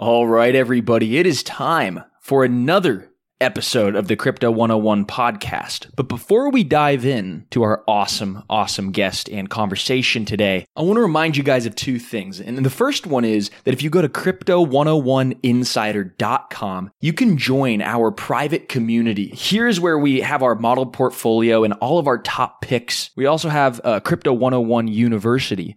All right, everybody, it is time for another episode of the Crypto 101 podcast. But before we dive in to our awesome, awesome guest and conversation today, I want to remind you guys of two things. And the first one is that if you go to crypto101insider.com, you can join our private community. Here's where we have our model portfolio and all of our top picks. We also have uh, Crypto 101 University,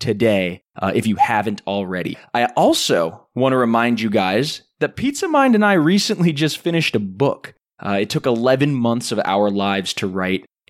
today uh, if you haven't already. I also want to remind you guys that Pizza Mind and I recently just finished a book. Uh, it took 11 months of our lives to write,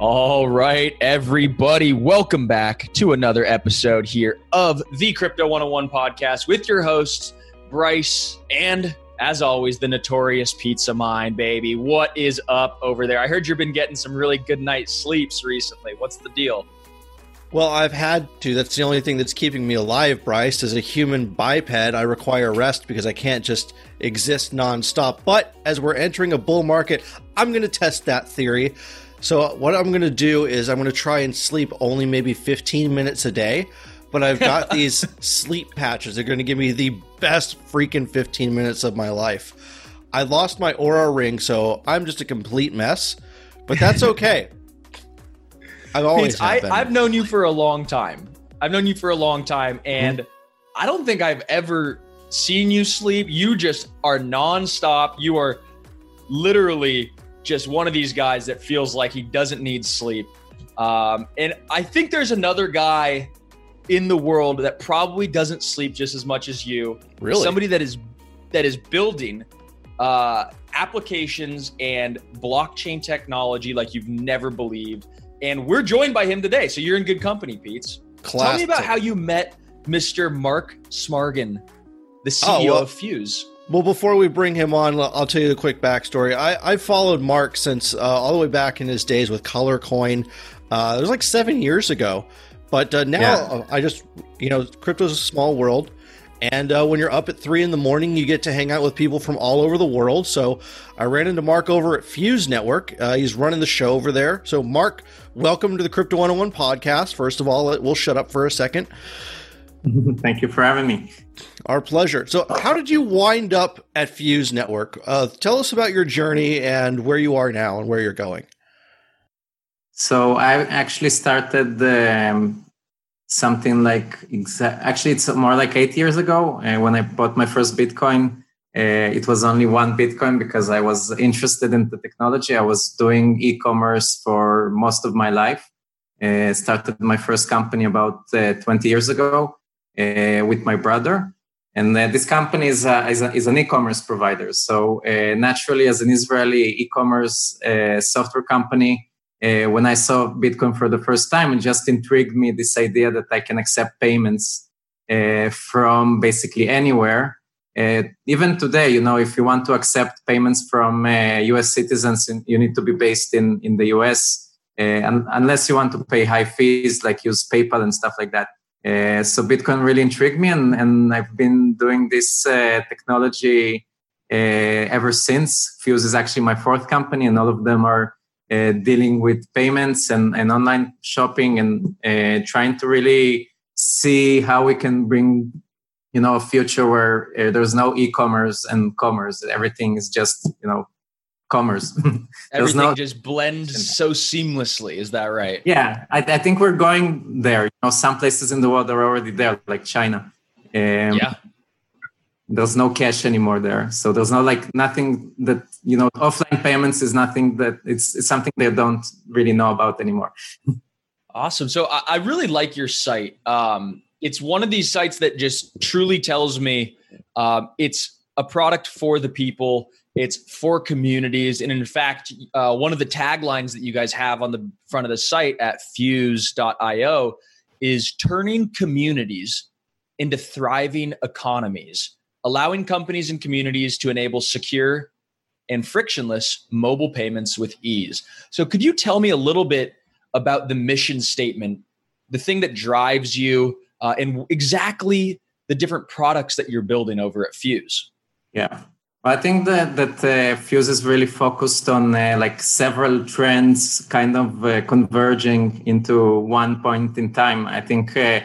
All right, everybody, welcome back to another episode here of the Crypto 101 podcast with your hosts, Bryce, and as always, the notorious Pizza Mind, baby. What is up over there? I heard you've been getting some really good night sleeps recently. What's the deal? Well, I've had to. That's the only thing that's keeping me alive, Bryce. As a human biped, I require rest because I can't just exist nonstop. But as we're entering a bull market, I'm going to test that theory. So what I'm going to do is I'm going to try and sleep only maybe 15 minutes a day, but I've got these sleep patches. They're going to give me the best freaking 15 minutes of my life. I lost my Oura ring, so I'm just a complete mess, but that's okay. I've always I, I've known you for a long time. I've known you for a long time, and mm-hmm. I don't think I've ever seen you sleep. You just are nonstop. You are literally just one of these guys that feels like he doesn't need sleep. Um, and I think there's another guy in the world that probably doesn't sleep just as much as you. Really? Somebody that is that is building uh, applications and blockchain technology like you've never believed. And we're joined by him today. So you're in good company, Pete. Tell me about how you met Mr. Mark Smargon, the CEO oh, well, of Fuse. Well, before we bring him on, I'll tell you the quick backstory. I, I followed Mark since uh, all the way back in his days with Colorcoin. Uh, it was like seven years ago. But uh, now yeah. I just, you know, crypto's a small world. And uh, when you're up at three in the morning, you get to hang out with people from all over the world. So I ran into Mark over at Fuse Network. Uh, he's running the show over there. So, Mark, welcome to the Crypto 101 podcast. First of all, we'll shut up for a second. Thank you for having me. Our pleasure. So, how did you wind up at Fuse Network? Uh, tell us about your journey and where you are now and where you're going. So, I actually started um, something like exa- actually, it's more like eight years ago uh, when I bought my first Bitcoin. Uh, it was only one Bitcoin because I was interested in the technology. I was doing e-commerce for most of my life. Uh, started my first company about uh, 20 years ago with my brother. And uh, this company is, uh, is, a, is, an e-commerce provider. So naturally, as an Israeli e-commerce software company, when I saw Bitcoin for the first time, it just intrigued me this idea that I can accept payments from basically anywhere. Uh, even today, you know, if you want to accept payments from uh, US citizens, you need to be based in, in the US, uh, unless you want to pay high fees like use PayPal and stuff like that. Uh, so Bitcoin really intrigued me, and, and I've been doing this uh, technology uh, ever since. Fuse is actually my fourth company, and all of them are uh, dealing with payments and, and online shopping and uh, trying to really see how we can bring you know a future where there's no e-commerce and commerce everything is just you know commerce. Everything no, just blends so seamlessly is that right? Yeah I, I, think we're going there you know some places in the world are already there like china. Um, yeah. there's no cash anymore there. So there's no like nothing that you know offline payments is nothing that it's, it's something they don't really know about anymore. Awesome. So I, I, really like your site. Um, it's one of these sites that just truly tells me uh, it's a product for the people it's for communities and in fact uh, one of the taglines that you guys have on the front of the site at fuse.io is turning communities into thriving economies allowing companies and communities to enable secure and frictionless mobile payments with ease. So, could you tell me a little bit about the mission statement, the thing that drives you, uh, and exactly the different products that you're building over at Fuse? Yeah. I think that that uh, Fuse is really focused on uh, like several trends, kind of uh, converging into one point in time. I think uh,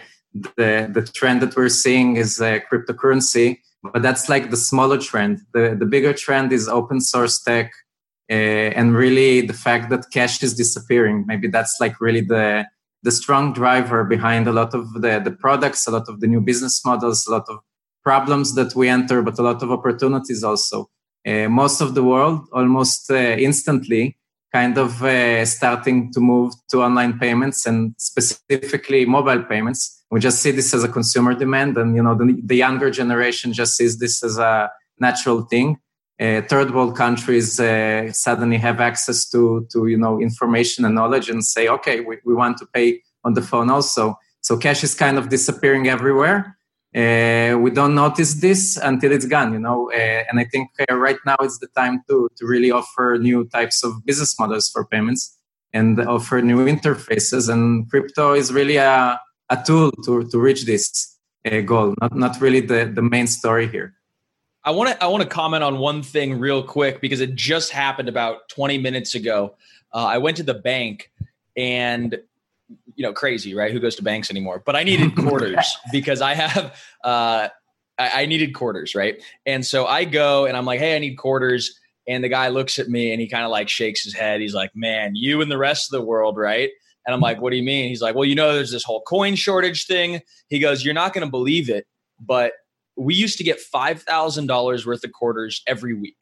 the the trend that we're seeing is uh, cryptocurrency, but that's like the smaller trend. The, the bigger trend is open source tech uh, and really the fact that cash is disappearing. Maybe that's like really the, the strong driver behind a lot of the, the products, a lot of the new business models, a lot of problems that we enter, but a lot of opportunities also. Uh, most of the world, almost uh, instantly, kind of uh, starting to move to online payments and specifically mobile payments. We just see this as a consumer demand and you know the, the younger generation just sees this as a natural thing. Uh, third world countries uh, suddenly have access to to you know information and knowledge and say okay we, we want to pay on the phone also. So cash is kind of disappearing everywhere uh, we don't notice this until it's gone you know uh, and i think uh, right now it's the time to to really offer new types of business models for payments and offer new interfaces and crypto is really a a tool to, to reach this uh, goal, not, not really the, the main story here. I want to I want to comment on one thing real quick because it just happened about 20 minutes ago. Uh, I went to the bank and you know crazy right who goes to banks anymore but i needed quarters because i have uh I, I needed quarters right and so i go and i'm like hey i need quarters and the guy looks at me and he kind of like shakes his head he's like man you and the rest of the world right and I'm like, what do you mean? He's like, well, you know, there's this whole coin shortage thing. He goes, you're not going to believe it, but we used to get $5,000 worth of quarters every week.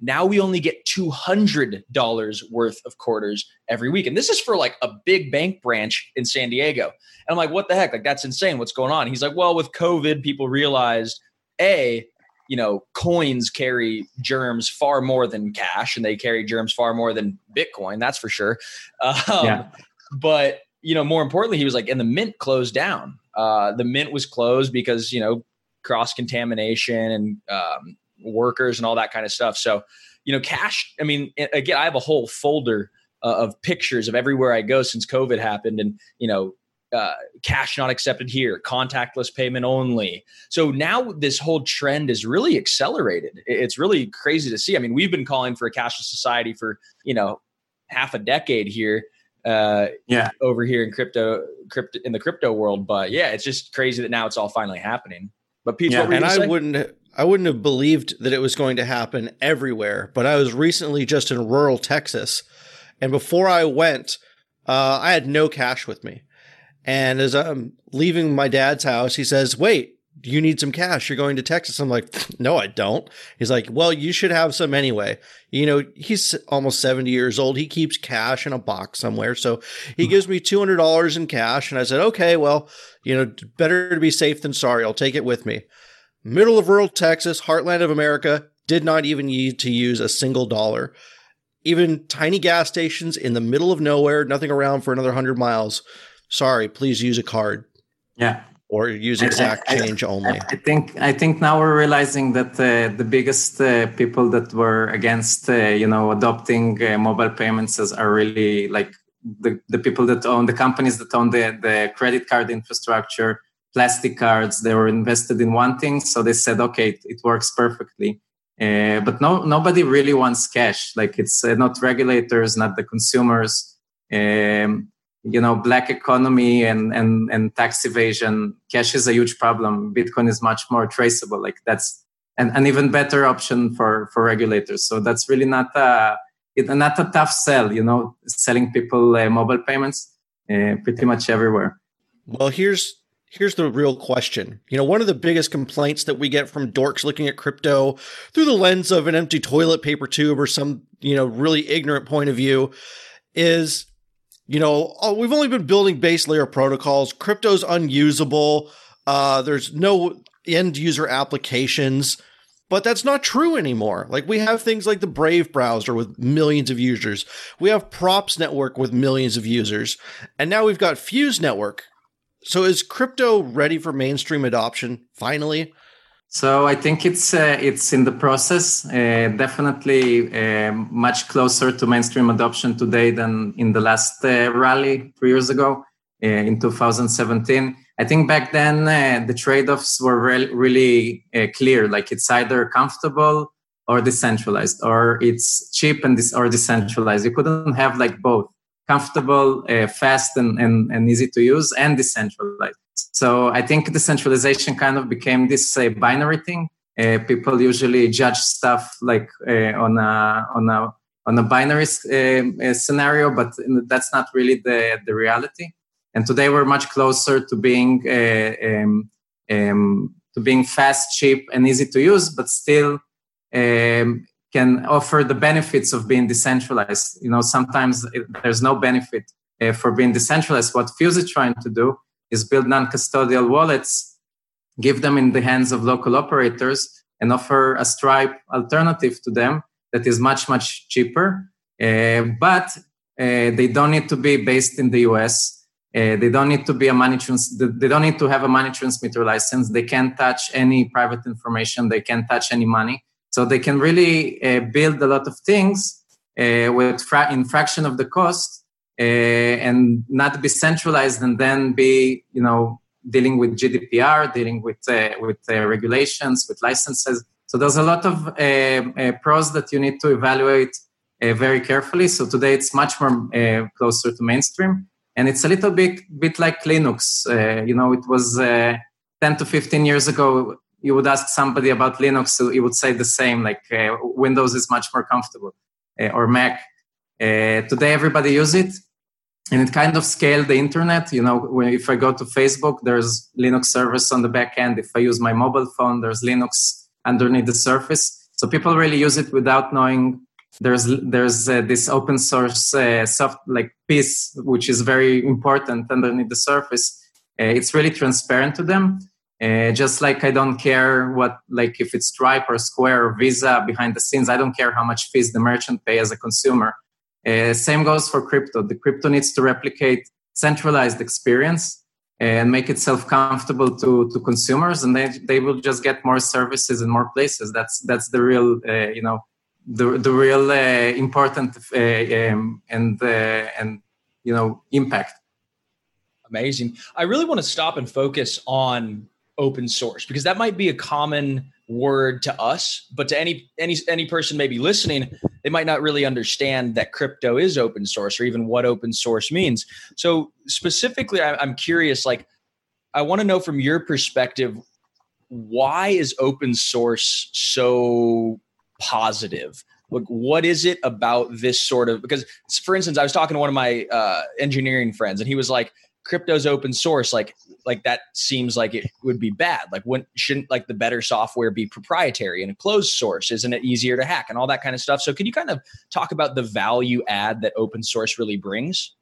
Now we only get $200 worth of quarters every week. And this is for like a big bank branch in San Diego. And I'm like, what the heck? Like, that's insane. What's going on? He's like, well, with COVID, people realized A, you know, coins carry germs far more than cash and they carry germs far more than Bitcoin. That's for sure. Um, yeah but you know, more importantly, he was like, and the mint closed down. Uh, the mint was closed because you know cross contamination and um, workers and all that kind of stuff. So, you know, cash. I mean, again, I have a whole folder uh, of pictures of everywhere I go since COVID happened, and you know, uh, cash not accepted here, contactless payment only. So now this whole trend is really accelerated. It's really crazy to see. I mean, we've been calling for a cashless society for you know half a decade here uh, yeah over here in crypto crypto in the crypto world but yeah it's just crazy that now it's all finally happening but Pete, yeah, and I say? wouldn't I wouldn't have believed that it was going to happen everywhere but I was recently just in rural Texas and before I went uh, I had no cash with me and as I'm leaving my dad's house he says wait you need some cash? You're going to Texas. I'm like, no, I don't. He's like, well, you should have some anyway. You know, he's almost 70 years old. He keeps cash in a box somewhere. So he hmm. gives me $200 in cash. And I said, okay, well, you know, better to be safe than sorry. I'll take it with me. Middle of rural Texas, heartland of America, did not even need to use a single dollar. Even tiny gas stations in the middle of nowhere, nothing around for another 100 miles. Sorry, please use a card. Yeah or use exact I, change only? I think I think now we're realizing that uh, the biggest uh, people that were against uh, you know adopting uh, mobile payments as are really like the, the people that own the companies that own the, the credit card infrastructure plastic cards they were invested in one thing so they said okay it, it works perfectly Uh, but no, nobody really wants cash. Like it's uh, not regulators, not the consumers. Um, you know, black economy and, and, and tax evasion. Cash is a huge problem. Bitcoin is much more traceable. Like that's an, an even better option for, for regulators. So that's really not a, not a tough sell, you know, selling people uh, mobile payments uh, pretty much everywhere. Well, here's here's the real question. You know, one of the biggest complaints that we get from dorks looking at crypto through the lens of an empty toilet paper tube or some, you know, really ignorant point of view is, you know, oh, we've only been building base layer protocols. Crypto's unusable. Uh, there's no end user applications. But that's not true anymore. Like we have things like the Brave browser with millions of users. We have Props network with millions of users. And now we've got Fuse network so is crypto ready for mainstream adoption finally? So I think it's uh, it's in the process. Uh, definitely uh, much closer to mainstream adoption today than in the last uh, rally three years ago uh, in 2017. I think back then uh, the trade-offs were re- really clear. Like it's either comfortable or decentralized, or it's cheap and dis- or decentralized. You couldn't have like both comfortable, uh, fast, and, and, and easy to use, and decentralized. So I think decentralization kind of became this uh, binary thing. Uh, people usually judge stuff like uh, on a on a on a binary uh, scenario, but that's not really the the reality. And today we're much closer to being uh, um, um, to being fast, cheap, and easy to use, but still um, can offer the benefits of being decentralized. You know, sometimes it, there's no benefit uh, for being decentralized. What Fuse is trying to do is build non-custodial wallets, give them in the hands of local operators, and offer a Stripe alternative to them that is much much cheaper. Uh, but uh, they don't need to be based in the US. Uh, they don't need to be a money trans- they don't need to have a money transmitter license. They can't touch any private information. They can't touch any money. So they can really uh, build a lot of things uh, with fra- in fraction of the cost uh, and not be centralized and then be, you know, dealing with GDPR, dealing with uh, with uh, regulations, with licenses. So there's a lot of uh, pros that you need to evaluate very carefully. So today it's much more closer to mainstream, and it's a little bit bit like Linux. you know, it was 10 to 15 years ago you would ask somebody about Linux, so would say the same, like uh, Windows is much more comfortable uh, or Mac. Uh, today, everybody use it, and it kind of scaled the internet. You know, if I go to Facebook, there's Linux service on the back end. If I use my mobile phone, there's Linux underneath the surface. So people really use it without knowing there's there's uh, this open source uh, soft like piece which is very important underneath the surface. Uh, it's really transparent to them uh, just like I don't care what, like if it's Stripe or Square or Visa behind the scenes, I don't care how much fees the merchant pay as a consumer. Uh, same goes for crypto. The crypto needs to replicate centralized experience and make itself comfortable to, to consumers, and they, they will just get more services in more places. That's that's the real, uh, you know, the the real uh, important uh, um, and uh, and you know impact. Amazing. I really want to stop and focus on open source because that might be a common word to us but to any any any person maybe listening they might not really understand that crypto is open source or even what open source means. So specifically i'm curious like i want to know from your perspective why is open source so positive? Like what is it about this sort of because for instance i was talking to one of my uh, engineering friends and he was like crypto's open source. Like like that seems like it would be bad. Like when shouldn't like the better software be proprietary and a closed source? Isn't it easier to hack and all that kind of stuff? So can you kind of talk about the value add that open source really brings?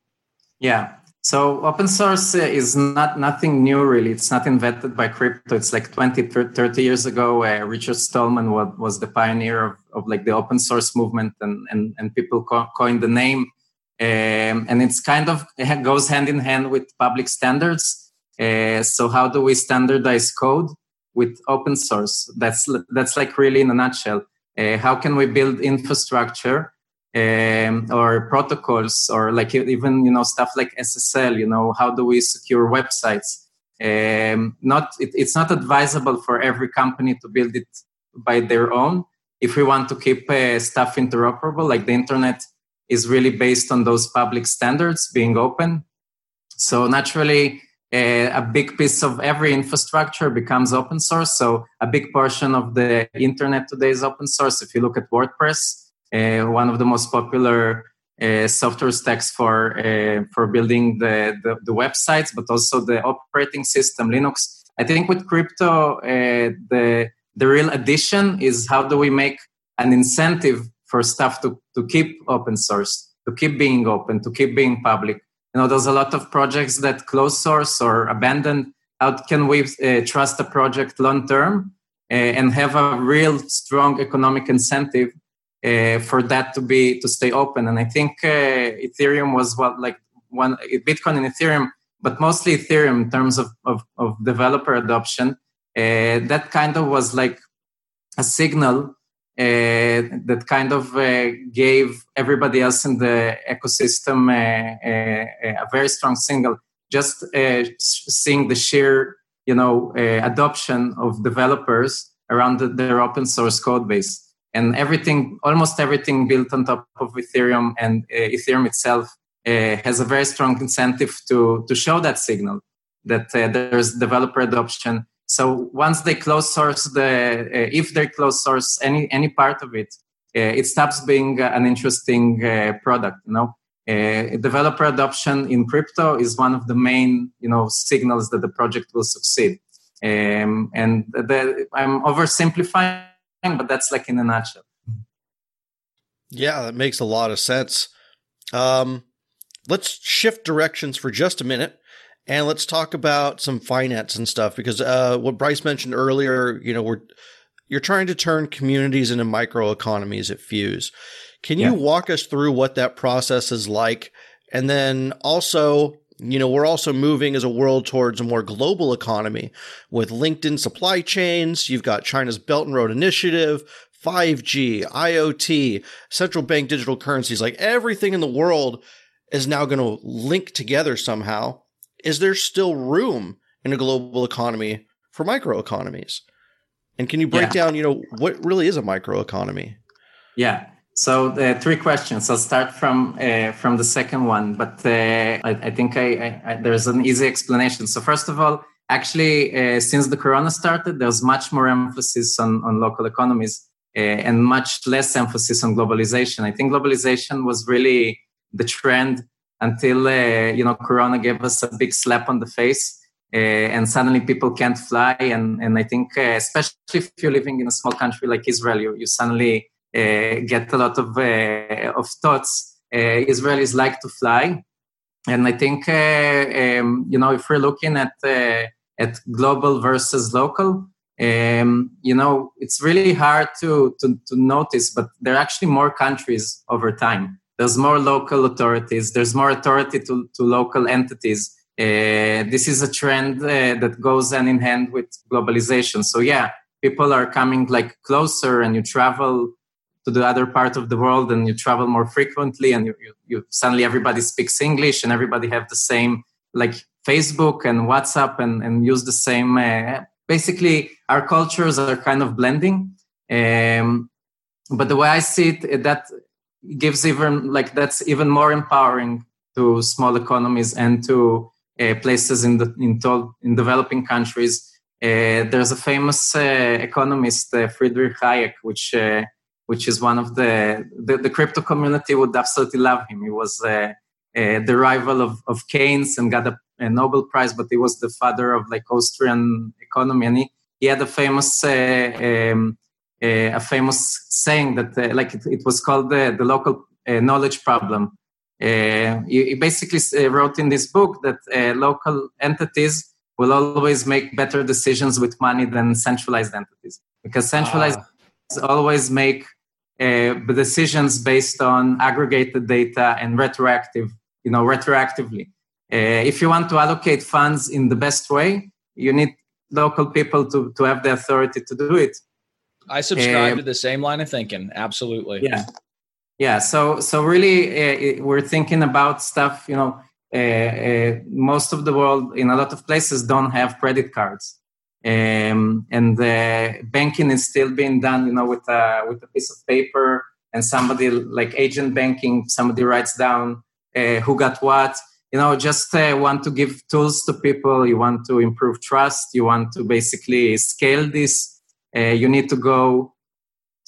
Yeah. So open source is not nothing new really. It's not invented by crypto. It's like 20 30 years ago uh, richard stallman was, was the pioneer of, of like the open source movement and and, and people co- coined the name. Um, and it's kind of it goes hand in hand with public standards. Uh, so how do we standardize code with open source? That's that's like really in a nutshell. Uh, how can we build infrastructure um, or protocols or like even you know stuff like SSL? You know how do we secure websites? Um, not it, it's not advisable for every company to build it by their own if we want to keep uh, stuff interoperable, like the internet is really based on those public standards being open. So naturally, a big piece of every infrastructure becomes open source. So a big portion of the internet today is open source. If you look at WordPress, uh, one of the most popular uh, software stacks for uh, for building the, the, the websites, but also the operating system, Linux. I think with crypto, uh, the the real addition is how do we make an incentive for stuff to, to keep open source, to keep being open, to keep being public. You know, there's a lot of projects that close source or abandon. How can we uh, trust a project long term uh, and have a real strong economic incentive uh, for that to be to stay open? And I think uh, Ethereum was what like one Bitcoin and Ethereum, but mostly Ethereum in terms of of, of developer adoption. Uh, that kind of was like a signal Uh, that kind of uh, gave everybody else in the ecosystem uh, uh, uh a very strong signal. Just seeing the sheer, you know, adoption of developers around the, their open source code base and everything, almost everything built on top of Ethereum and Ethereum itself has a very strong incentive to to show that signal that there's developer adoption so once they close source the, uh, if they close source any any part of it, uh, it stops being an interesting uh, product. You know, uh, developer adoption in crypto is one of the main you know signals that the project will succeed. Um, and the, I'm oversimplifying, but that's like in a nutshell. Yeah, that makes a lot of sense. Um, let's shift directions for just a minute and let's talk about some finance and stuff because uh, what Bryce mentioned earlier, you know, we're you're trying to turn communities into microeconomies at Fuse. Can you yeah. walk us through what that process is like? And then also, you know, we're also moving as a world towards a more global economy with LinkedIn supply chains. You've got China's Belt and Road Initiative, 5G, IoT, central bank digital currencies, like everything in the world is now going to link together somehow is there still room in a global economy for microeconomies? And can you break yeah. down, you know, what really is a microeconomy? Yeah. So the three questions. I'll start from uh, from the second one, but uh, I, I, think I, I, I, there's an easy explanation. So first of all, actually, uh, since the corona started, there's much more emphasis on on local economies uh, and much less emphasis on globalization. I think globalization was really the trend until uh, you know corona gave us a big slap on the face uh, and suddenly people can't fly. And and i think uh, especially if you're living in a small country like israel you, you suddenly uh, get a lot of uh, of thoughts. Uh, israelis like to fly. And i think um, you know if we're looking at at global versus local um, you know it's really hard to, to to notice but there are actually more countries over time there's more local authorities, there's more authority to, to local entities. Uh, this is a trend uh, that goes hand in hand with globalization. So yeah, people are coming like closer and you travel to the other part of the world and you travel more frequently and you, you, you suddenly everybody speaks English and everybody have the same like Facebook and WhatsApp and, and use the same. Uh, basically, our cultures are kind of blending. Um, but the way I see it, that gives even like that's even more empowering to small economies and to uh, places in the in, to, in developing countries. Uh, there's a famous uh, economist, uh, Friedrich Hayek, which uh, which is one of the, the, the crypto community would absolutely love him. He was uh, the rival of, of Keynes and got a, a, Nobel Prize, but he was the father of like Austrian economy, and he, he had a famous um, a famous saying that uh, like it, it, was called the, the local uh, knowledge problem. Uh, he, he, basically wrote in this book that local entities will always make better decisions with money than centralized entities because centralized ah. always make uh, decisions based on aggregated data and retroactive you know retroactively uh, if you want to allocate funds in the best way you need local people to, to have the authority to do it I subscribe uh, to the same line of thinking. Absolutely. Yeah. Yeah. So, so really, uh, we're thinking about stuff, you know, uh, uh, most of the world in a lot of places don't have credit cards. Um, and the banking is still being done, you know, with a with a piece of paper and somebody like agent banking, somebody writes down uh, who got what. You know, just uh, want to give tools to people. You want to improve trust. You want to basically scale this. Uh, you need to go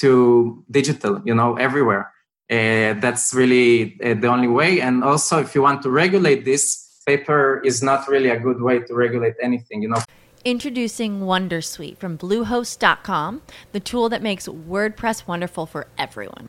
to digital. You know, everywhere. Uh, that's really uh, the only way. And also, if you want to regulate this, paper is not really a good way to regulate anything. You know. Introducing Wondersuite from Bluehost.com, the tool that makes WordPress wonderful for everyone.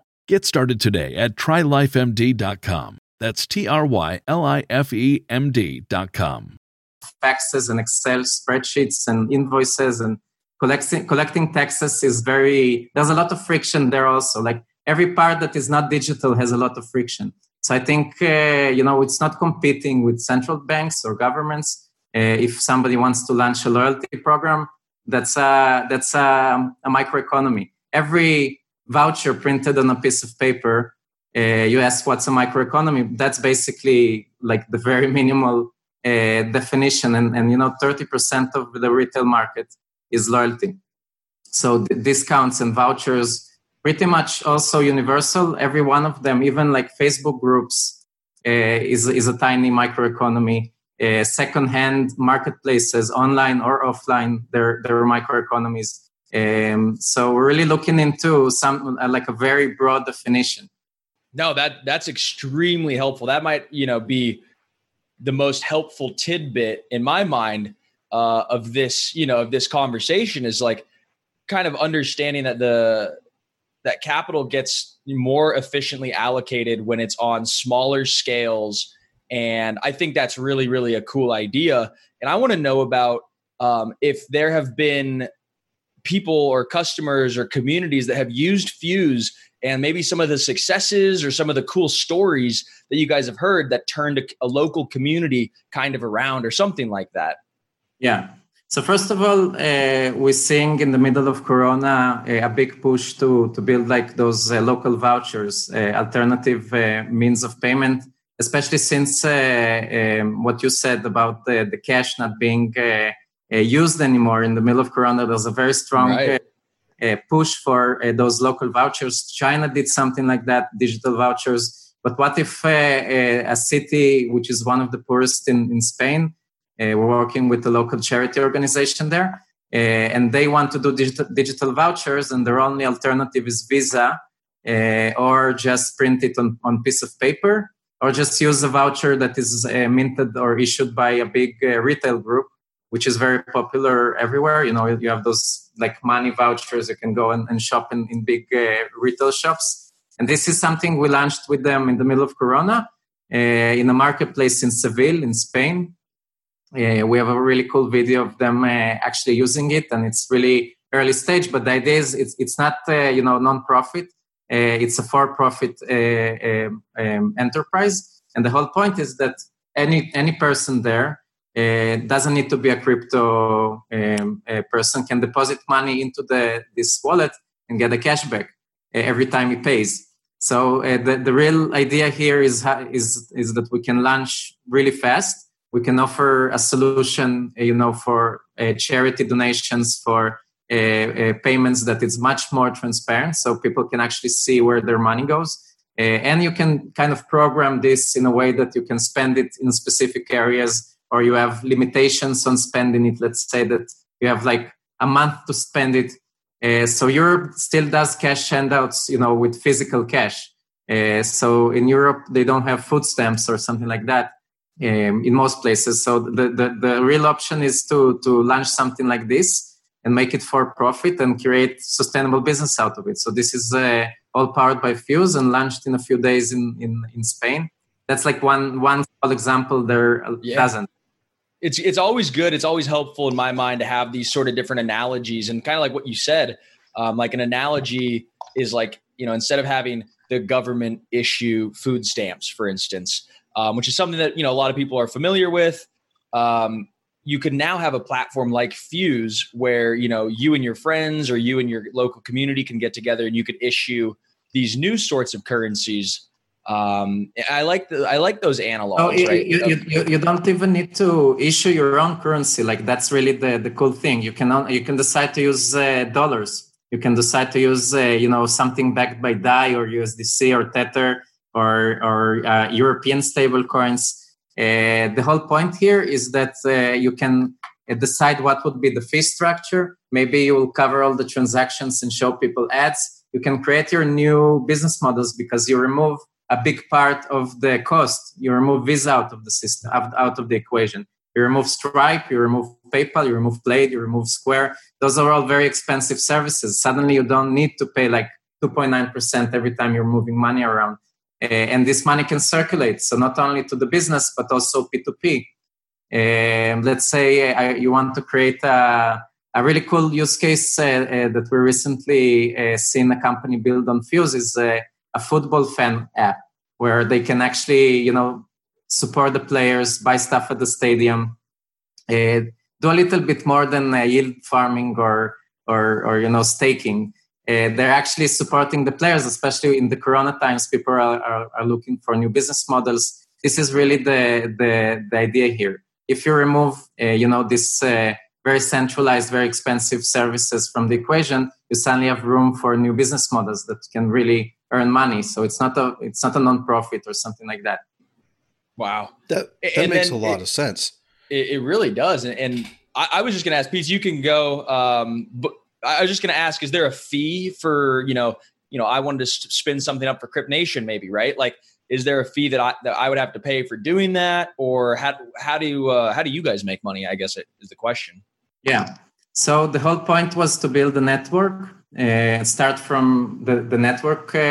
Get started today at trylifemd.com. That's T R Y L I F E M D.com. Faxes and Excel spreadsheets and invoices and collecting, collecting taxes is very, there's a lot of friction there also. Like every part that is not digital has a lot of friction. So I think, uh, you know, it's not competing with central banks or governments. Uh, if somebody wants to launch a loyalty program, that's a, that's a, a microeconomy. Every voucher printed on a piece of paper, uh, you ask what's a microeconomy. That's basically like the very minimal uh, definition. And, and, you know, 30% of the retail market is loyalty. So discounts and vouchers, pretty much also universal. Every one of them, even like Facebook groups, uh, is, is a tiny microeconomy. Uh, second-hand marketplaces, online or offline, they're, they're microeconomies. Um, so we're really looking into some uh, like a very broad definition. No, that that's extremely helpful. That might you know be the most helpful tidbit in my mind uh, of this you know of this conversation is like kind of understanding that the that capital gets more efficiently allocated when it's on smaller scales and i think that's really really a cool idea and i want to know about um, if there have been people or customers or communities that have used Fuse and maybe some of the successes or some of the cool stories that you guys have heard that turned a, a local community kind of around or something like that? Yeah. So first of all, uh, we're seeing in the middle of Corona uh, a big push to to build like those uh, local vouchers, uh, alternative uh, means of payment, especially since uh, um, what you said about the, the cash not being Uh, used anymore in the middle of Corona. There's a very strong right. Uh, uh, push for those local vouchers. China did something like that, digital vouchers. But what if a city which is one of the poorest in, in Spain? Uh, we're working with the local charity organization there, uh, and they want to do digital, digital vouchers, and their only alternative is Visa, uh, or just print it on, on piece of paper, or just use a voucher that is minted or issued by a big retail group which is very popular everywhere. You know, you have those like money vouchers. You can go and, and shop in, in big uh, retail shops. And this is something we launched with them in the middle of Corona uh, in a marketplace in Seville, in Spain. Uh, we have a really cool video of them uh, actually using it, and it's really early stage. But the idea is it's it's not uh, you know non-profit. Uh, it's a for-profit um, um, enterprise, and the whole point is that any any person there uh, doesn't need to be a crypto um, person can deposit money into the this wallet and get a cashback every time he pays. So the the real idea here is is is that we can launch really fast we can offer a solution you know for uh, charity donations for uh, uh, payments that is much more transparent so people can actually see where their money goes uh, and you can kind of program this in a way that you can spend it in specific areas or you have limitations on spending it let's say that you have like a month to spend it uh, so europe still does cash handouts you know with physical cash uh, so in europe they don't have food stamps or something like that um, in most places. So the, the, the real option is to, to launch something like this and make it for profit and create sustainable business out of it. So this is uh, all powered by Fuse and launched in a few days in, in, in Spain. That's like one one example. There yeah. doesn't. It's it's always good. It's always helpful in my mind to have these sort of different analogies and kind of like what you said. Um, like an analogy is like you know instead of having the government issue food stamps, for instance, um, which is something that you know a lot of people are familiar with. Um, you could now have a platform like Fuse where you know you and your friends or you and your local community can get together and you could issue these new sorts of currencies. Um, I like the I like those analogs. Oh, you, right? you, you, you, don't even need to issue your own currency. Like that's really the, the cool thing. You can you can decide to use uh, dollars. You can decide to use uh, you know something backed by DAI or USDC or Tether or, or uh, European stable coins. Uh, the whole point here is that uh, you can decide what would be the fee structure. Maybe you will cover all the transactions and show people ads. You can create your new business models because you remove a big part of the cost. You remove Visa out of the system, out of the equation. You remove Stripe, you remove PayPal, you remove Plaid, you remove Square. Those are all very expensive services. Suddenly, you don't need to pay like 2.9% every time you're moving money around. Uh, and this money can circulate. So not only to the business, but also P2P. Um, let's say uh, you want to create a, a really cool use case uh, that we recently seen a company build on Fuse is a football fan app where they can actually, you know, support the players, buy stuff at the stadium, do a little bit more than yield farming or, or, or you know, staking. Uh, they're actually supporting the players, especially in the Corona times. People are, are, are looking for new business models. This is really the, the, the idea here. If you remove, uh, you know, this uh, very centralized, very expensive services from the equation, you suddenly have room for new business models that can really earn money. So it's not a it's not a non-profit or something like that. Wow, that that and makes a lot it, of sense. It, it, really does, and, and I, I, was just going to ask Pete. You can go, um, but I was just going to ask: Is there a fee for you know, you know, I wanted to spin something up for Crypt Nation, maybe, right? Like, is there a fee that I that I would have to pay for doing that, or how how do uh, how do you guys make money? I guess is the question. Yeah. So the whole point was to build a network. Uh, start from the the network uh,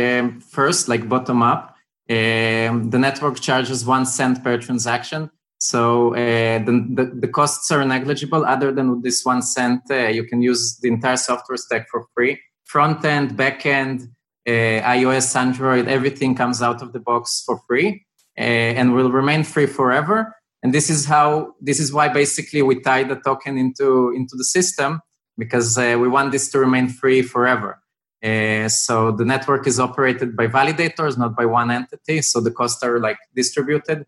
um, first, like bottom up. Um, the network charges one cent per transaction so uh, the, the, the, costs are negligible. Other than this one cent, uh, you can use the entire software stack for free. Front end, back end, uh, iOS, Android, everything comes out of the box for free uh, and will remain free forever. and this is how this is why basically we tie the token into into the system because uh, we want this to remain free forever. Uh, so the network is operated by validators, not by one entity. So the costs are like distributed.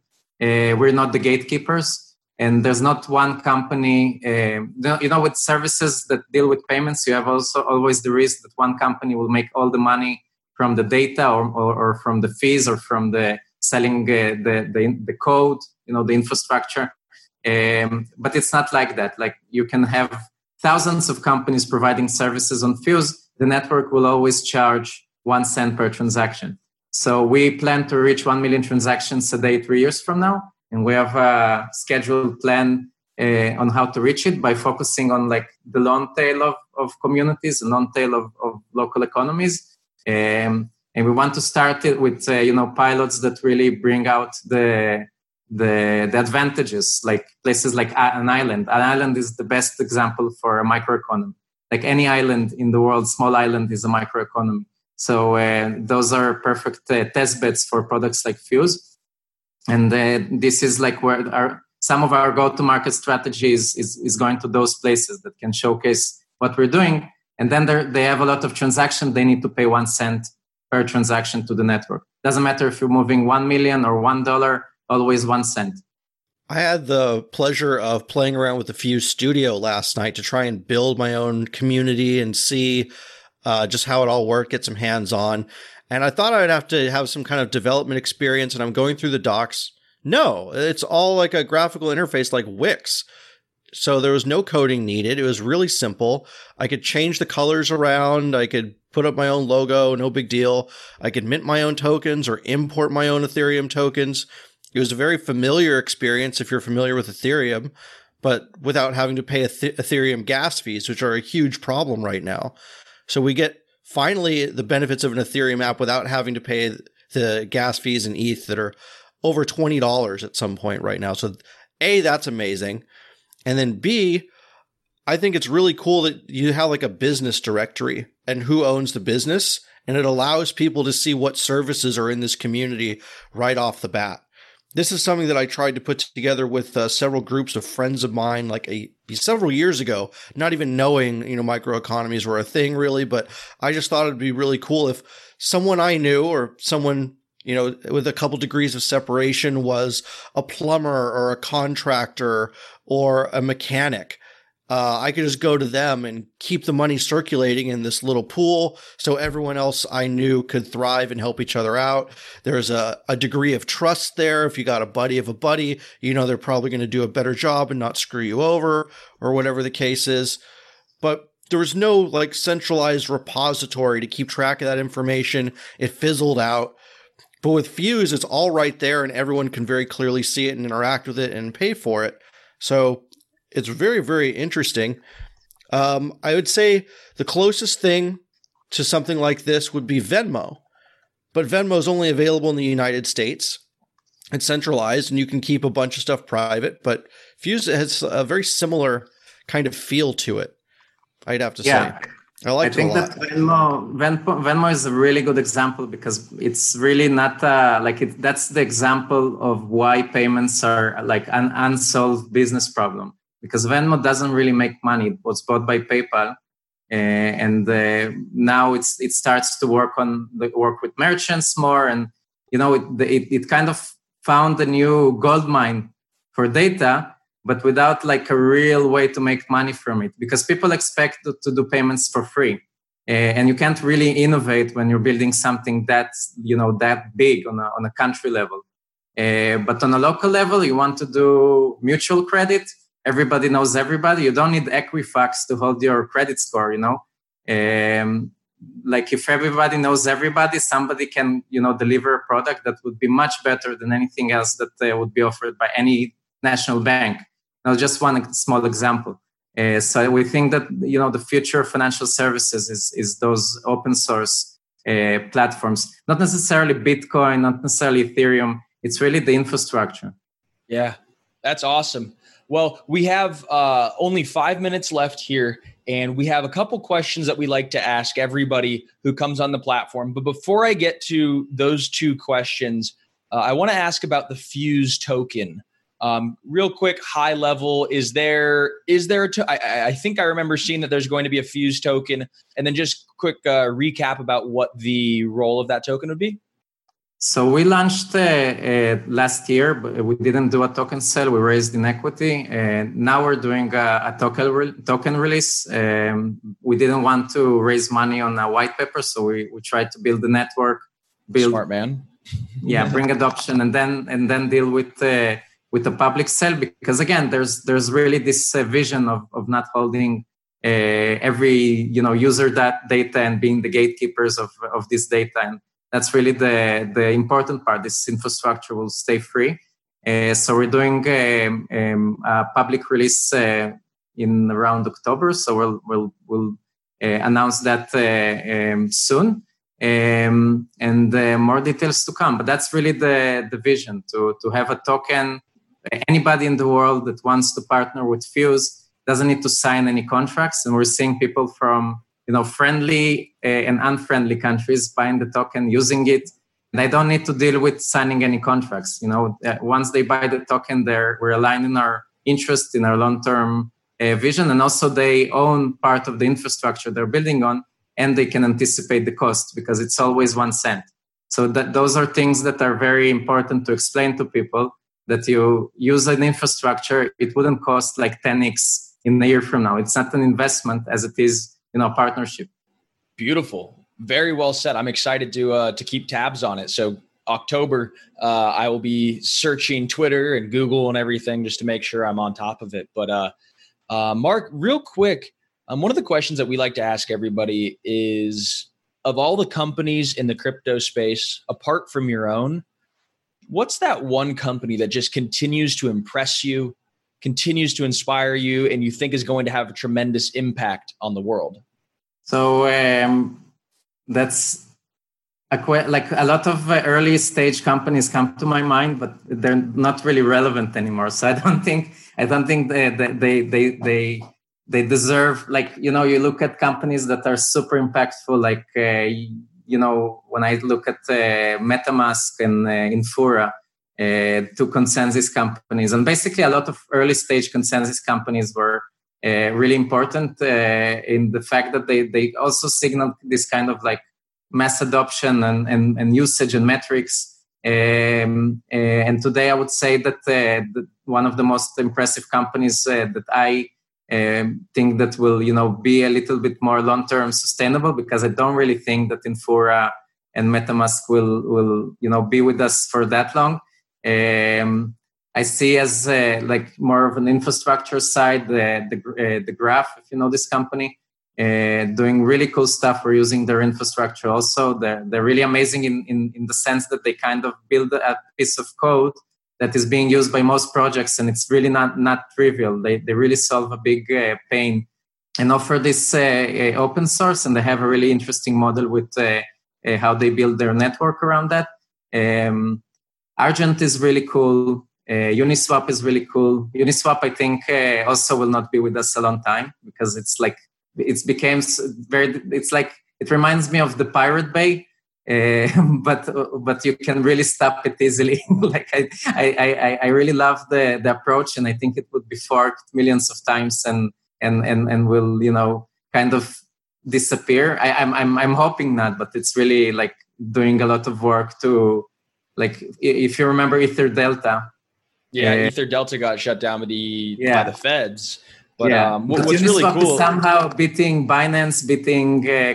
Uh, we're not the gatekeepers, and there's not one company. Uh, you know, with services that deal with payments, you have also always the risk that one company will make all the money from the data, or, or, or from the fees, or from the selling uh, the, the the code. You know, the infrastructure. Um, but it's not like that. Like you can have thousands of companies providing services on Fuse, the network will always charge one cent per transaction. So we plan to reach 1 million transactions a day three years from now. And we have a scheduled plan uh, on how to reach it by focusing on like the long tail of, of communities, the long tail of, of local economies. Um, and we want to start it with, uh, you know, pilots that really bring out the, the, the advantages, like places like an island. An island is the best example for a microeconomy. Like any island in the world, small island is a microeconomy. So uh, those are perfect uh, test beds for products like Fuse. And uh, this is like where our, some of our go-to-market strategies is, is going to those places that can showcase what we're doing. And then they have a lot of transaction. They need to pay one cent per transaction to the network. Doesn't matter if you're moving one million or one dollar always one cent. I had the pleasure of playing around with the Fuse Studio last night to try and build my own community and see uh, just how it all worked, get some hands on. And I thought I'd have to have some kind of development experience, and I'm going through the docs. No, it's all like a graphical interface like Wix. So there was no coding needed. It was really simple. I could change the colors around. I could put up my own logo, no big deal. I could mint my own tokens or import my own Ethereum tokens. It was a very familiar experience if you're familiar with Ethereum, but without having to pay Ethereum gas fees, which are a huge problem right now. So we get finally the benefits of an Ethereum app without having to pay the gas fees and ETH that are over $20 at some point right now. So A, that's amazing. And then B, I think it's really cool that you have like a business directory and who owns the business. And it allows people to see what services are in this community right off the bat this is something that I tried to put together with uh, several groups of friends of mine, like a several years ago, not even knowing you know microeconomies were a thing really, but I just thought it'd be really cool if someone I knew or someone you know with a couple degrees of separation was a plumber or a contractor or a mechanic uh, I could just go to them and keep the money circulating in this little pool so everyone else I knew could thrive and help each other out. There's a, a degree of trust there. If you got a buddy of a buddy, you know they're probably going to do a better job and not screw you over or whatever the case is. But there was no like centralized repository to keep track of that information. It fizzled out. But with Fuse, it's all right there and everyone can very clearly see it and interact with it and pay for it. So it's very, very interesting. Um, I would say the closest thing to something like this would be Venmo, but Venmo is only available in the United States. It's centralized, and you can keep a bunch of stuff private. But Fuse has a very similar kind of feel to it. I'd have to yeah. say. I like. I think that Venmo, Venmo, Venmo is a really good example because it's really not uh, like it, that's the example of why payments are like an unsolved business problem because Venmo doesn't really make money. It was bought by PayPal, uh, and uh, now it's it starts to work on the work with merchants more, and you know it, it, it kind of found a new gold mine for data, but without like a real way to make money from it, because people expect to, to do payments for free. Uh, and you can't really innovate when you're building something that's you know that big on a, on a country level uh, but on a local level you want to do mutual credit everybody knows everybody. You don't need Equifax to hold your credit score, you know. Um, like if everybody knows everybody, somebody can, you know, deliver a product that would be much better than anything else that uh, would be offered by any national bank. Now, just one small example. Uh, so we think that you know the future of financial services is is those open source uh, platforms, not necessarily Bitcoin, not necessarily Ethereum. It's really the infrastructure. Yeah, that's awesome. Well, we have uh, only five minutes left here, and we have a couple questions that we like to ask everybody who comes on the platform. But before I get to those two questions, uh, I want to ask about the Fuse token. Um, real quick, high level, is there is there? To- I, I think I remember seeing that there's going to be a Fuse token, and then just quick uh, recap about what the role of that token would be. So we launched uh, uh, last year, but we didn't do a token sale. We raised in equity, and now we're doing a, a token re- token release. Um, we didn't want to raise money on a white paper, so we, we tried to build the network, build smart man. yeah, bring adoption, and then and then deal with uh, with the public sale because again, there's there's really this uh, vision of of not holding uh, every you know user that data and being the gatekeepers of of this data and that's really the, the important part. This infrastructure will stay free. Uh, so we're doing um, um, a public release uh, in around October. So we'll we'll, we'll uh, announce that uh, um, soon, um, and uh, more details to come. But that's really the the vision to to have a token. Anybody in the world that wants to partner with Fuse doesn't need to sign any contracts, and we're seeing people from you know, friendly uh, and unfriendly countries buying the token, using it. They don't need to deal with signing any contracts. You know, uh, once they buy the token, they're we're aligned in our interest in our long-term uh, vision, and also they own part of the infrastructure they're building on, and they can anticipate the cost because it's always one cent. So that those are things that are very important to explain to people that you use an infrastructure, it wouldn't cost like 10x in a year from now. It's not an investment as it is in our partnership. Beautiful, very well said. I'm excited to uh, to keep tabs on it. So October, uh, I will be searching Twitter and Google and everything just to make sure I'm on top of it. But uh, uh, Mark, real quick, um, one of the questions that we like to ask everybody is: of all the companies in the crypto space, apart from your own, what's that one company that just continues to impress you continues to inspire you and you think is going to have a tremendous impact on the world? So um, that's a que- like a lot of uh, early stage companies come to my mind, but they're not really relevant anymore. So I don't think I don't think they they they they they deserve like you know you look at companies that are super impactful like uh, you know when I look at uh, MetaMask and uh, Infura uh, to ConsenSys companies. And basically, a lot of early stage ConsenSys companies were uh, really important uh, in the fact that they, they also signaled this kind of like mass adoption and, and, and usage and metrics. Um, uh, and today, I would say that uh, the, one of the most impressive companies uh, that I um, think that will, you know, be a little bit more long-term sustainable because I don't really think that Infura and MetaMask will, will, you know, be with us for that long. Um, I see as uh, like more of an infrastructure side, the the, uh, the graph, if you know this company, uh, doing really cool stuff. We're using their infrastructure also. They're, they're really amazing in, in, in the sense that they kind of build a piece of code that is being used by most projects and it's really not, not trivial. They, they really solve a big uh, pain and offer this uh, uh, open source and they have a really interesting model with how they build their network around that. Um, Argent is really cool. Uh, Uniswap is really cool. Uniswap, I think, uh, also will not be with us a long time because it's like it's became very. It's like it reminds me of the Pirate Bay, uh, but but you can really stop it easily. like I, I I really love the the approach, and I think it would be forked millions of times and and and and will you know kind of disappear. I, I'm I'm I'm hoping not, but it's really like doing a lot of work to like if you remember Ether Delta. Yeah, uh, Ether Delta got shut down by the yeah. by the feds. But yeah. um, what, what's really cool somehow beating Binance, beating uh,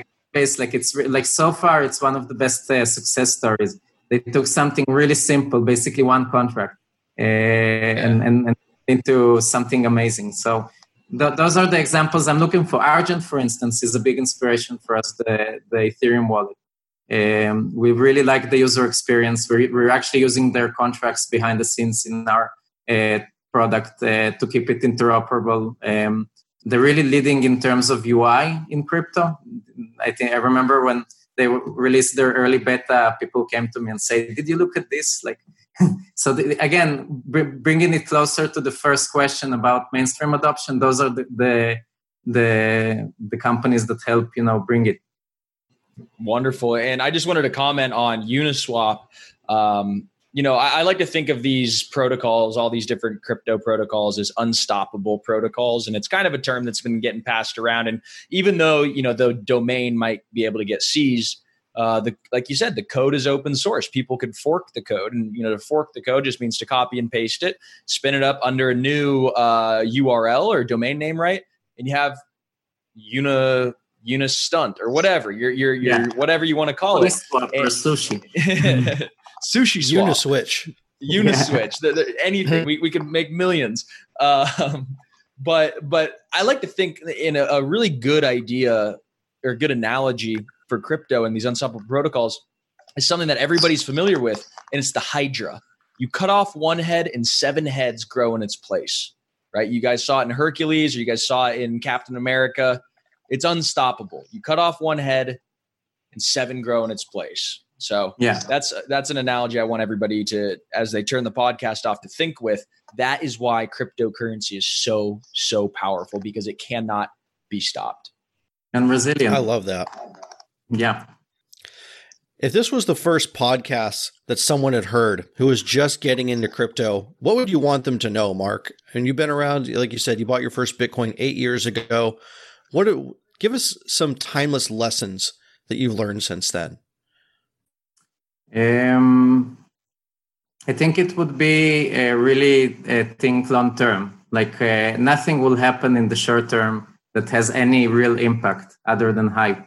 like it's re- like so far it's one of the best uh, success stories. They took something really simple, basically one contract, uh, yeah. and, and, and into something amazing. So th- those are the examples I'm looking for. Argent, for instance, is a big inspiration for us. The the Ethereum wallet. Um, we really like the user experience. We're, we're, actually using their contracts behind the scenes in our uh, product uh, to keep it interoperable. Um, they're really leading in terms of UI in crypto. I think I remember when they released their early beta, people came to me and say, "Did you look at this?" Like, so the, again, br- bringing it closer to the first question about mainstream adoption. Those are the, the the the companies that help you know bring it Wonderful. And I just wanted to comment on Uniswap. Um, you know, I, I, like to think of these protocols, all these different crypto protocols, as unstoppable protocols, and it's kind of a term that's been getting passed around. And even though you know the domain might be able to get seized, uh, the like you said, the code is open source. People could fork the code, and you know, to fork the code just means to copy and paste it, spin it up under a new uh, URL or domain name, right? And you have uni unistunt or whatever your your your yeah. whatever you want to call it. Or sushi. sushi swap. Uniswitch. Uniswitch. Yeah. The, the, anything. we, we could make millions. Um, but but I like to think in a, a, really good idea or good analogy for crypto and these unstoppable protocols is something that everybody's familiar with, and it's the Hydra. You cut off one head and seven heads grow in its place. Right? You guys saw it in Hercules, or you guys saw it in Captain America. It's unstoppable. You cut off one head and seven grow in its place. So yeah, that's that's an analogy I want everybody to, as they turn the podcast off, to think with. That is why cryptocurrency is so so powerful because it cannot be stopped and resilient. I love that. Yeah. If this was the first podcast that someone had heard who was just getting into crypto, what would you want them to know, Mark? And you've been around, like you said, you bought your first Bitcoin eight years ago. What? Give us some timeless lessons that you've learned since then. Um, I think it would be a really a think long term. Like uh, nothing will happen in the short term that has any real impact other than hype.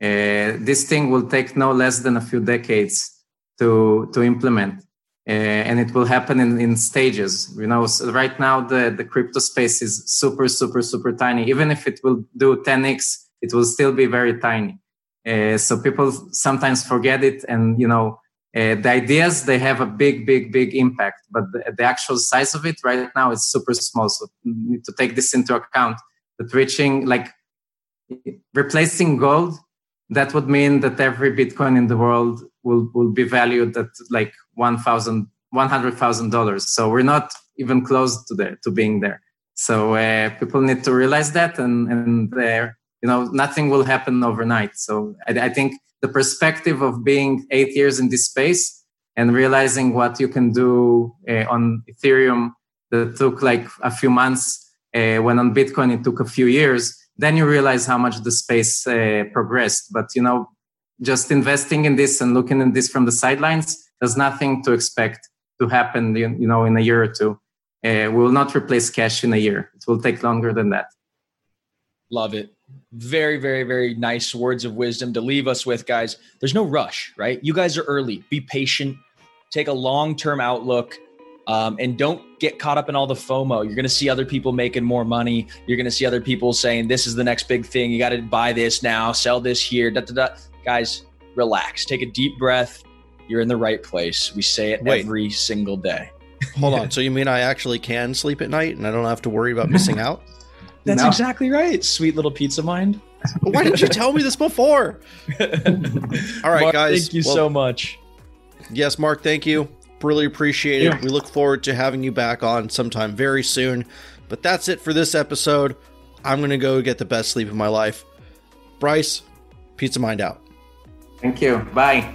Uh, this thing will take no less than a few decades to to implement, uh, and it will happen in, in stages. You know, so right now the the crypto space is super super super tiny. Even if it will do 10x, it will still be very tiny. Uh, so people sometimes forget it, and you know uh, the ideas they have a big, big, big impact, but the, the, actual size of it right now is super small. So need to take this into account. That reaching like replacing gold, that would mean that every Bitcoin in the world will will be valued at like one thousand, one hundred thousand dollars. So we're not even close to there to being there. So uh, people need to realize that, and and there, you know, nothing will happen overnight. So I, I think the perspective of being eight years in this space and realizing what you can do uh, on Ethereum that took like a few months, uh, when on Bitcoin it took a few years, then you realize how much the space uh, progressed. But you know, just investing in this and looking at this from the sidelines, there's nothing to expect to happen. You know, in a year or two, uh, we will not replace cash in a year. It will take longer than that. Love it very, very, very nice words of wisdom to leave us with, guys. There's no rush, right? You guys are early. Be patient. Take a long term outlook. Um, and don't get caught up in all the FOMO. You're going to see other people making more money. You're going to see other people saying, this is the next big thing. You got to buy this now, sell this here. Da, da, da. Guys, relax. Take a deep breath. You're in the right place. We say it Wait. every single day. Hold on. So you mean I actually can sleep at night and I don't have to worry about missing out? That's no. exactly right. Sweet little pizza mind. Why didn't you tell me this before? All right, Mark, guys. Thank you well, so much. Yes, Mark, thank you. Really appreciate it. Yeah. We look forward to having you back on sometime very soon. But that's it for this episode. I'm going to go get the best sleep of my life. Bryce, Pizza Mind out. Thank you. Bye.